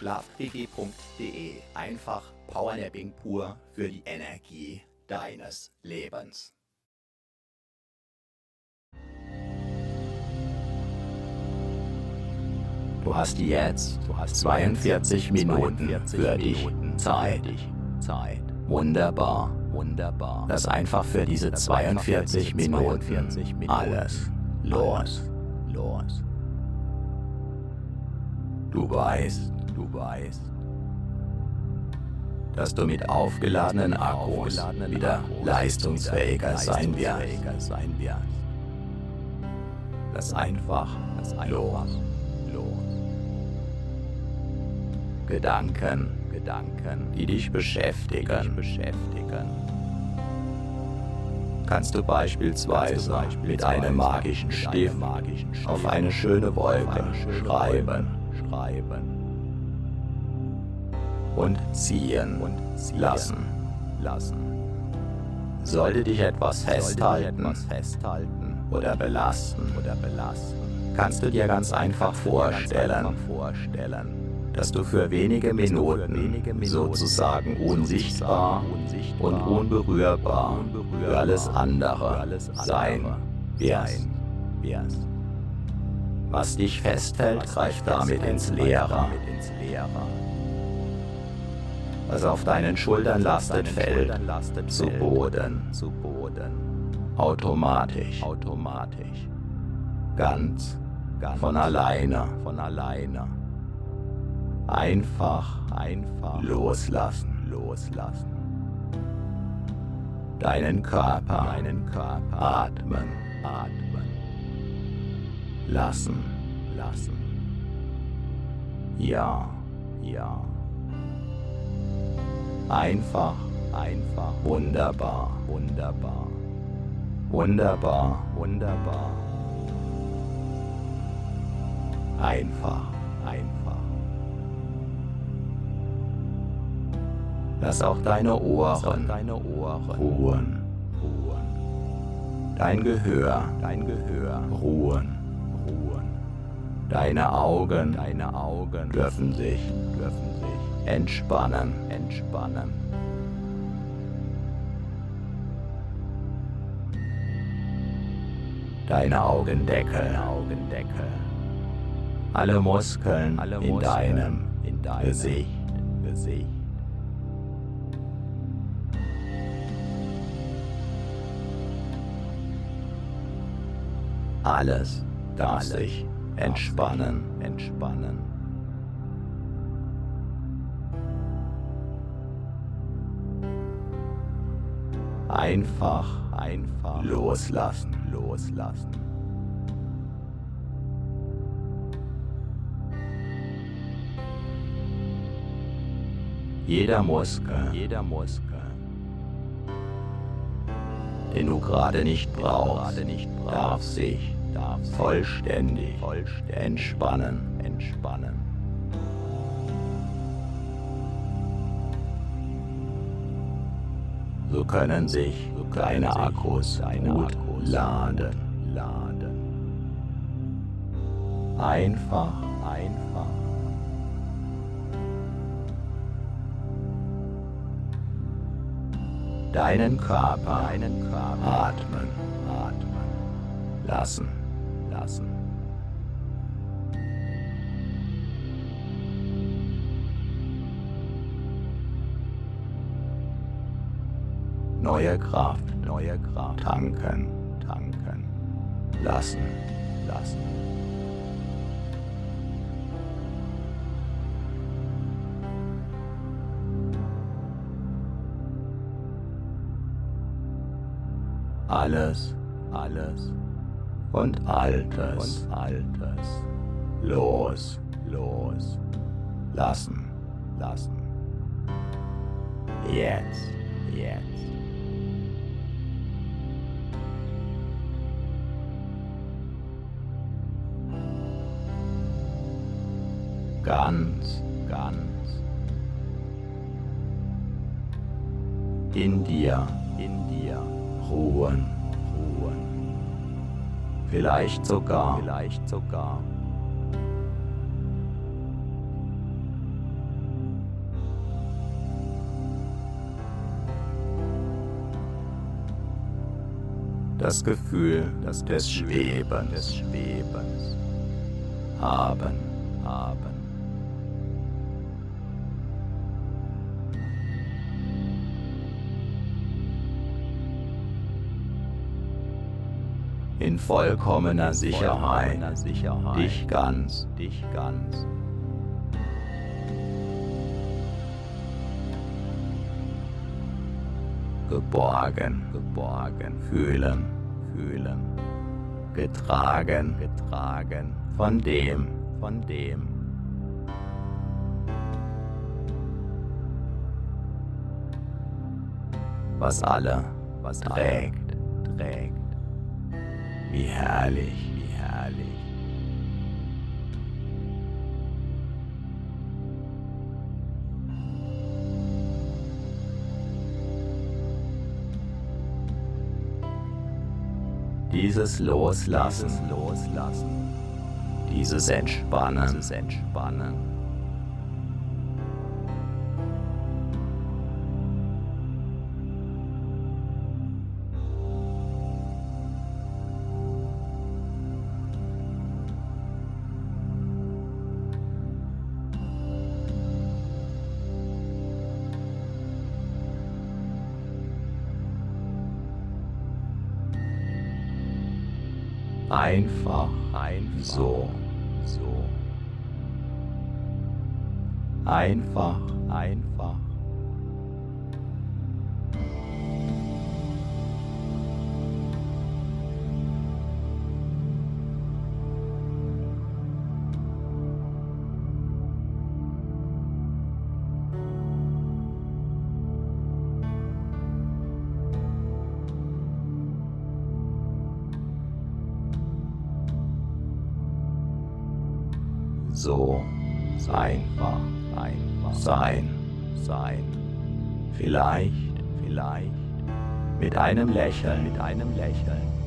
Schlafquickie.de. Einfach Powernapping pur für die Energie deines Lebens. Du hast jetzt du hast 42 Minuten 42 für dich Zeit. Zeit. Wunderbar. Wunderbar. Lass einfach für diese 42 Minuten alles los. Los. Du weißt, du weißt, dass du mit aufgeladenen Akkus wieder leistungsfähiger sein wirst. Lass einfach los. Gedanken, die dich beschäftigen. Kannst du beispielsweise, Beispiel mit einem magischen Stift auf eine schöne Wolke schreiben und ziehen, und ziehen lassen. lassen. Sollte dich etwas festhalten, oder belasten, kannst du dir ganz einfach vorstellen, einfach vorstellen dass du für wenige Minuten sozusagen unsichtbar und unberührbar für alles andere sein wirst. Was dich festhält, greift damit ins Leere. Was auf deinen Schultern lastet, fällt zu Boden. Automatisch. Ganz von alleine. Von alleine Einfach, einfach loslassen, loslassen. Deinen Körper, deinen Körper atmen, atmen. Lassen, lassen. Ja, ja. Einfach, einfach. Wunderbar, wunderbar. Wunderbar, wunderbar. Einfach, einfach. Lass auch deine Ohren, deine Ohren ruhen. Dein Gehör, dein Gehör ruhen. Deine Augen, deine Augen dürfen sich, dürfen sich entspannen, entspannen. Deine Augendeckel, Augendeckel. Alle Muskeln Alle in deinem, in deinem Gesicht, Gesicht Alles darf sich entspannen, entspannen. Einfach, einfach loslassen, loslassen. Jeder Muskel, jeder Muskel, den du gerade nicht brauchst, nicht brauchst darf sich darf vollständig, vollständig entspannen, entspannen. So können sich deine Akkus gut laden, laden. Einfach, einfach. Deinen Körper, deinen Körper atmen, atmen lassen, lassen. Neue Kraft, neue Kraft tanken, tanken lassen, lassen. alles, alles und Altes und Altes los, los, lassen, lassen. Jetzt, jetzt. Ganz, ganz. In dir, in dir ruhen, ruhen. Vielleicht sogar, vielleicht sogar. Das Gefühl das des Schwebens, des Schwebens haben, haben. In vollkommener Sicherheit, dich ganz, dich ganz. Geborgen, geborgen, fühlen, fühlen, getragen, getragen, von dem, von dem. Was alle, was trägt. Wie herrlich, wie herrlich. Dieses Loslassen, Loslassen, dieses Entspannen, Entspannen. Einfach, einfach. So, so. Einfach, einfach. Einem Lächeln, mit einem Lächeln.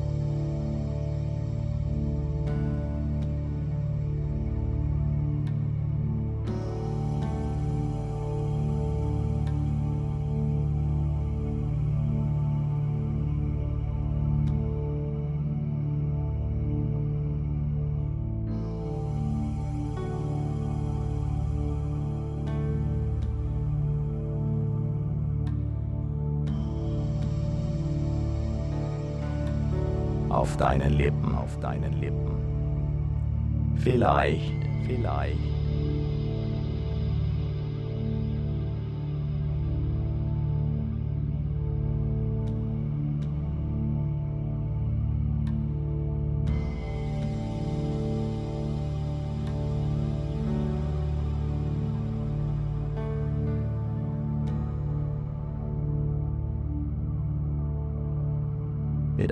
Deinen Lippen, auf deinen Lippen. Vielleicht, vielleicht.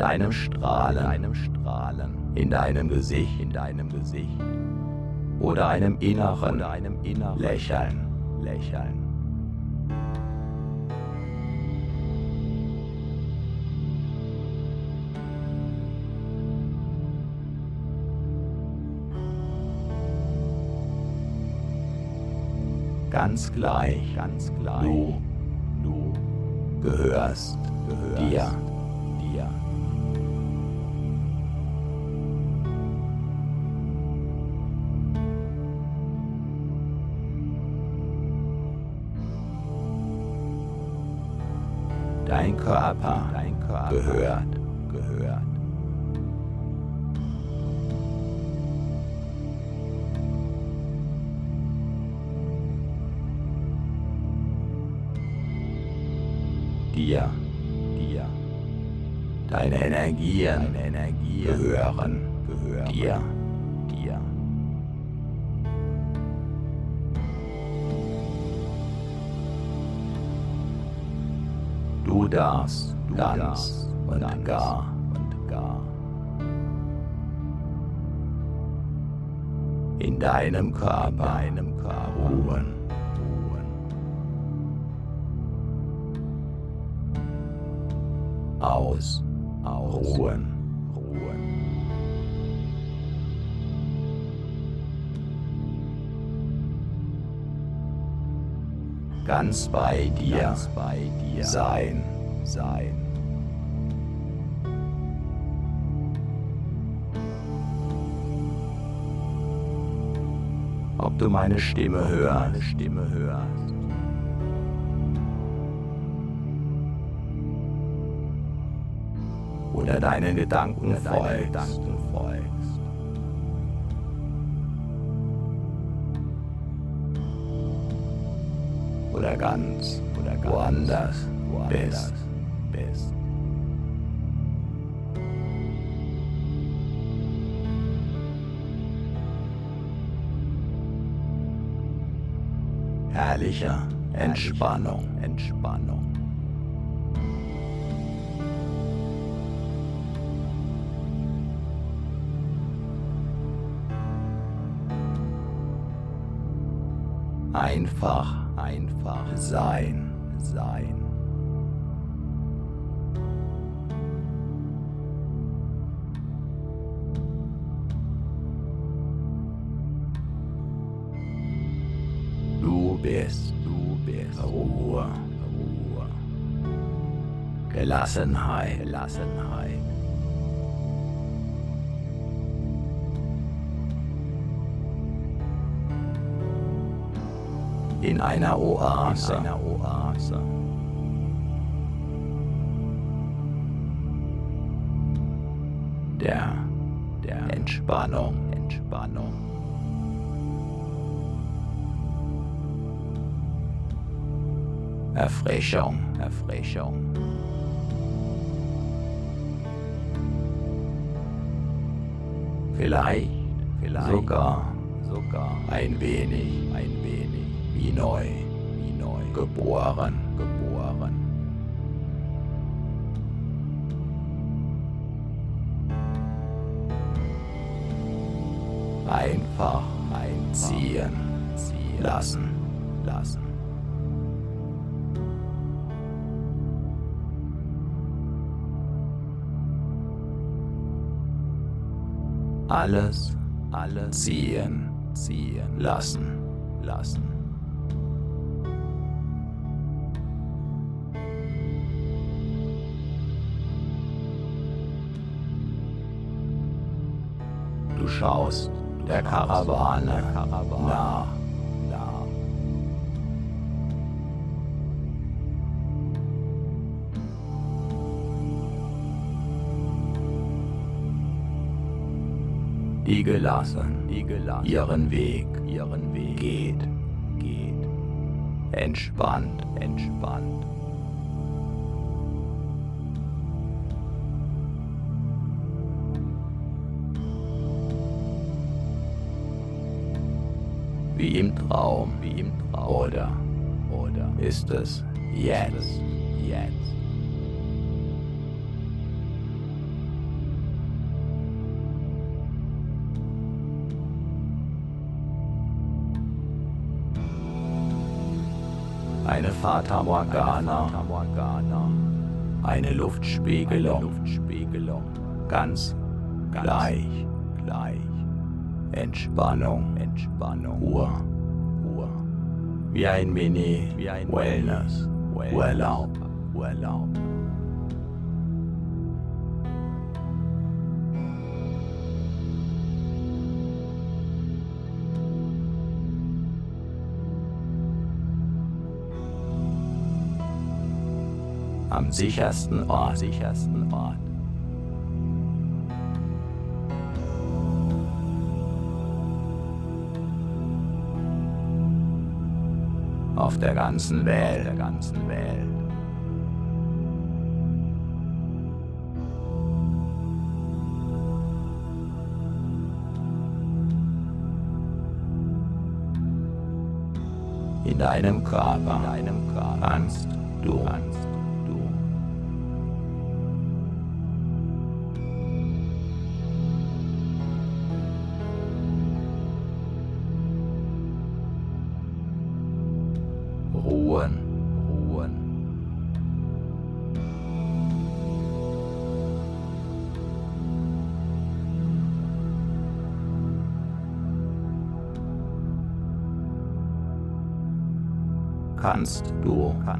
Mit einem Strahlen, einem Strahlen. In deinem Gesicht, in deinem Gesicht. Oder einem inneren, oder einem inneren. Lächeln, Lächeln. Ganz gleich, ganz gleich. Du, du. Gehörst, gehörst dir. Dein Körper, dein Körper gehört, gehört. Dir, dir. Deine Energien, deine Energien gehören, gehören dir, Du darfst du ganz und gar und gar in deinem Körper, deinem Körper ruhen. Aus, aus, ruhen, ruhen. Ganz bei dir, ganz bei dir sein, sein. Ob du meine Stimme hörst, meine Stimme hörst. Oder deinen Gedanken folgst. Oder ganz oder ganz woanders, woanders bist. bist. Herrlicher Entspannung, Entspannung. Einfach einfach sein, sein. Du bist, du bist Ruhe, Ruhe. Gelassenheit, Gelassenheit. In einer Oase. In einer Oase. Der, der Entspannung, Entspannung. Erfrischung, Erfrischung. Vielleicht, vielleicht sogar, sogar ein wenig, ein wenig wie neu, wie neu, geboren, geboren. Einfach einziehen, ziehen lassen, lassen. Alles, alles ziehen, ziehen lassen, lassen. Schaust der Karawane nach. Die gelassen, die gelassen ihren Weg, ihren Weg geht, geht. Entspannt, entspannt. wie im Traum, wie im Traum. Oder, oder ist es jetzt, jetzt? eine Fata Morgana, eine Luftspiegelung, ganz gleich, gleich. Entspannung, Entspannung, Ruhe, Ruhe, wie ein Mini, wie ein Wellness, Urlaub, Urlaub. am sichersten Ort, sichersten Ort. Auf der ganzen Welt, der ganzen Welt. In deinem Körper, in deinem Körper. Kannst du, kannst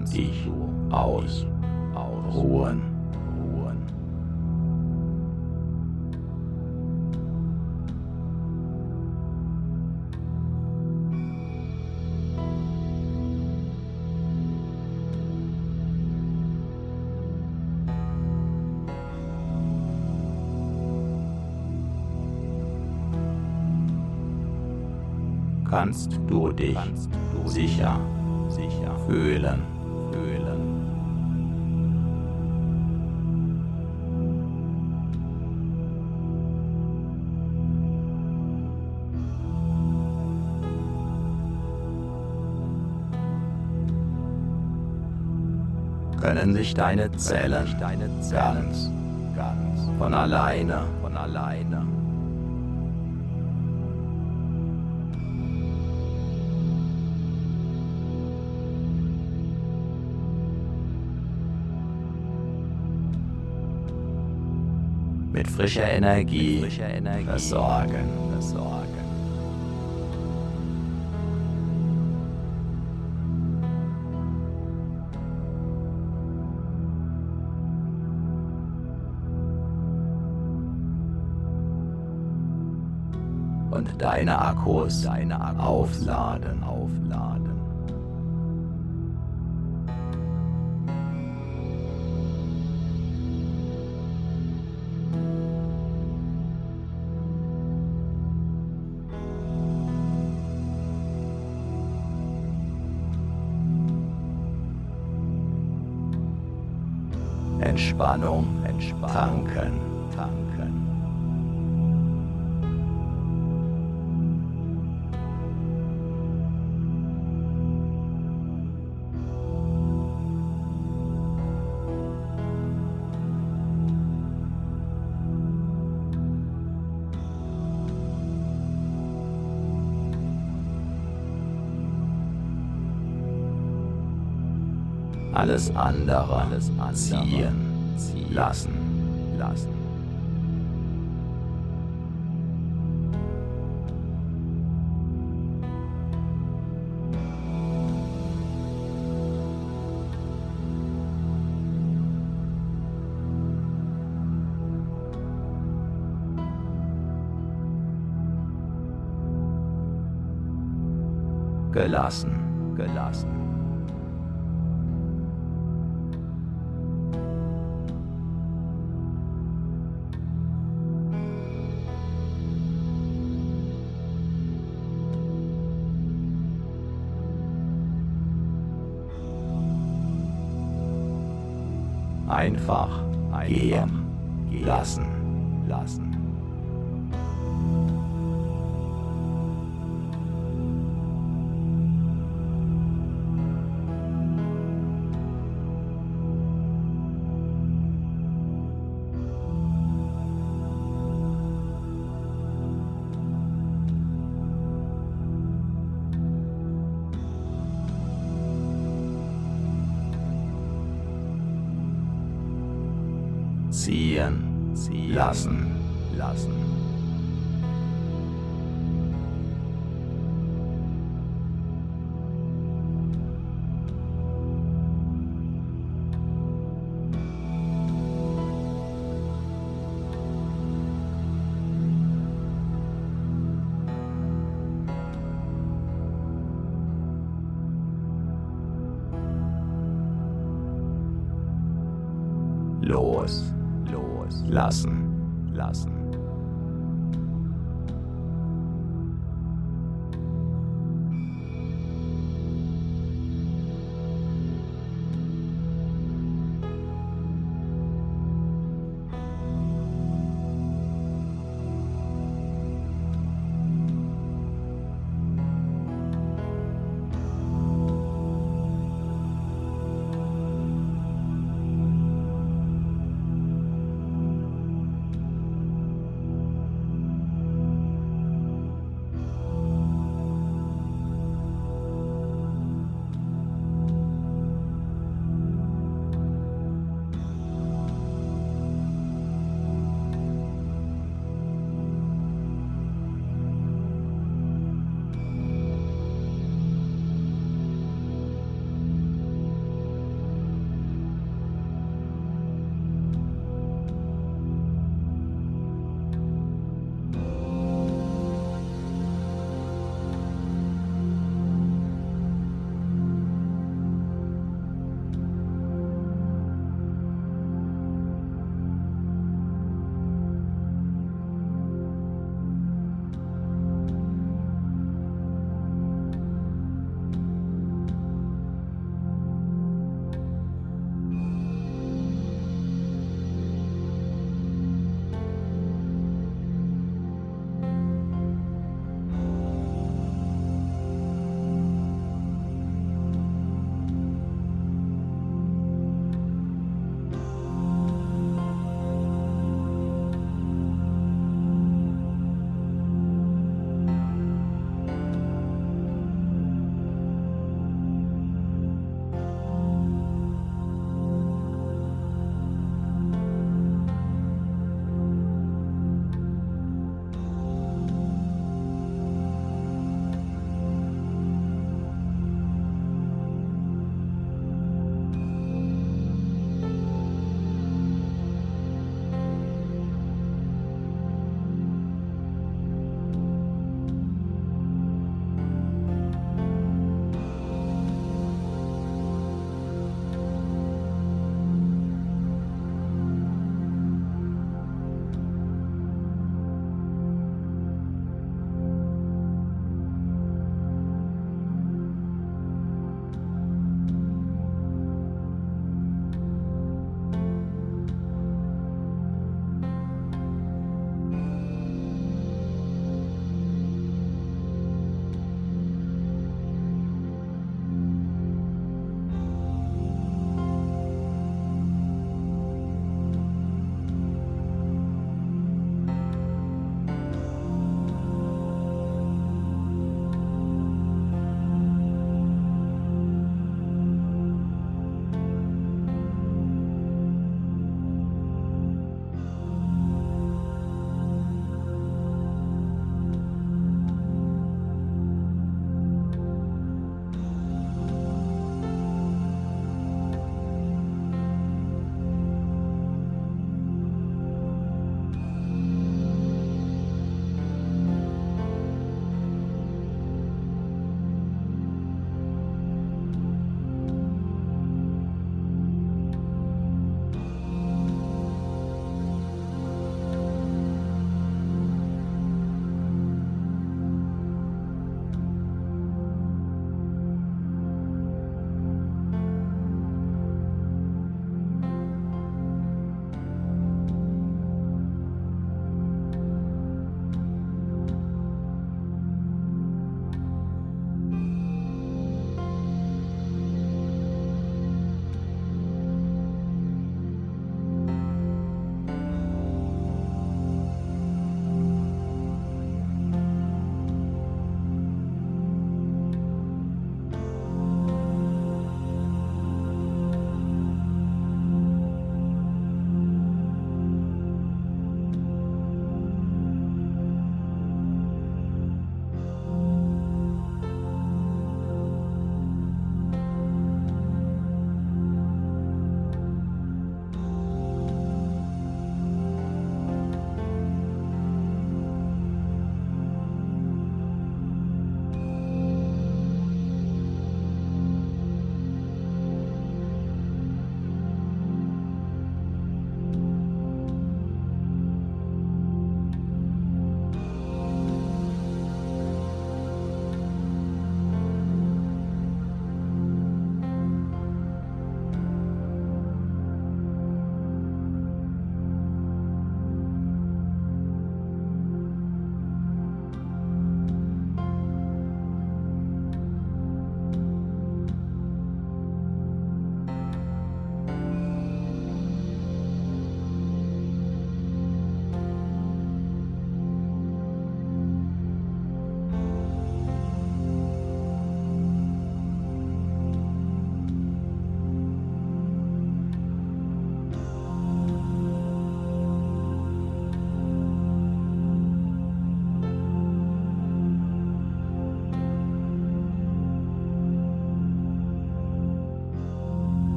kannst dich aus, ausruhen. Ruhen. Kannst du dich sicher sicher fühlen. Können sich deine Zellen, deine Zellen ganz, ganz von alleine, von alleine mit frischer Energie, mit frischer Energie versorgen. versorgen. Deine Akkus, deine Akkus aufladen, aufladen. Entspannung, Entspannung, tanken. Andere, alles andere ziehen lassen, lassen. Gelassen, gelassen. Einfach gehen lassen, lassen. Ziehen,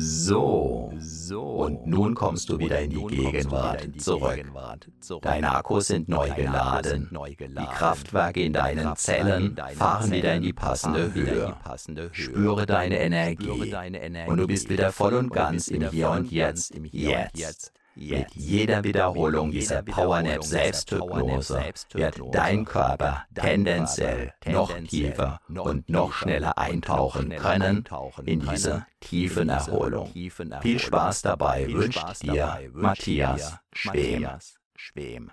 So. Und nun kommst du wieder in die Gegenwart zurück. Deine Akkus sind neu geladen. Die Kraftwerke in deinen Zellen fahren wieder in die passende Höhe. Spüre deine Energie. Und du bist wieder voll und ganz im Hier und Jetzt. Jetzt. Mit jeder Wiederholung dieser Powernap Selbsthypnose wird dein Körper tendenziell noch tiefer und noch schneller eintauchen können in diese tiefen Erholung. Viel Spaß dabei wünscht dir Matthias Schwem.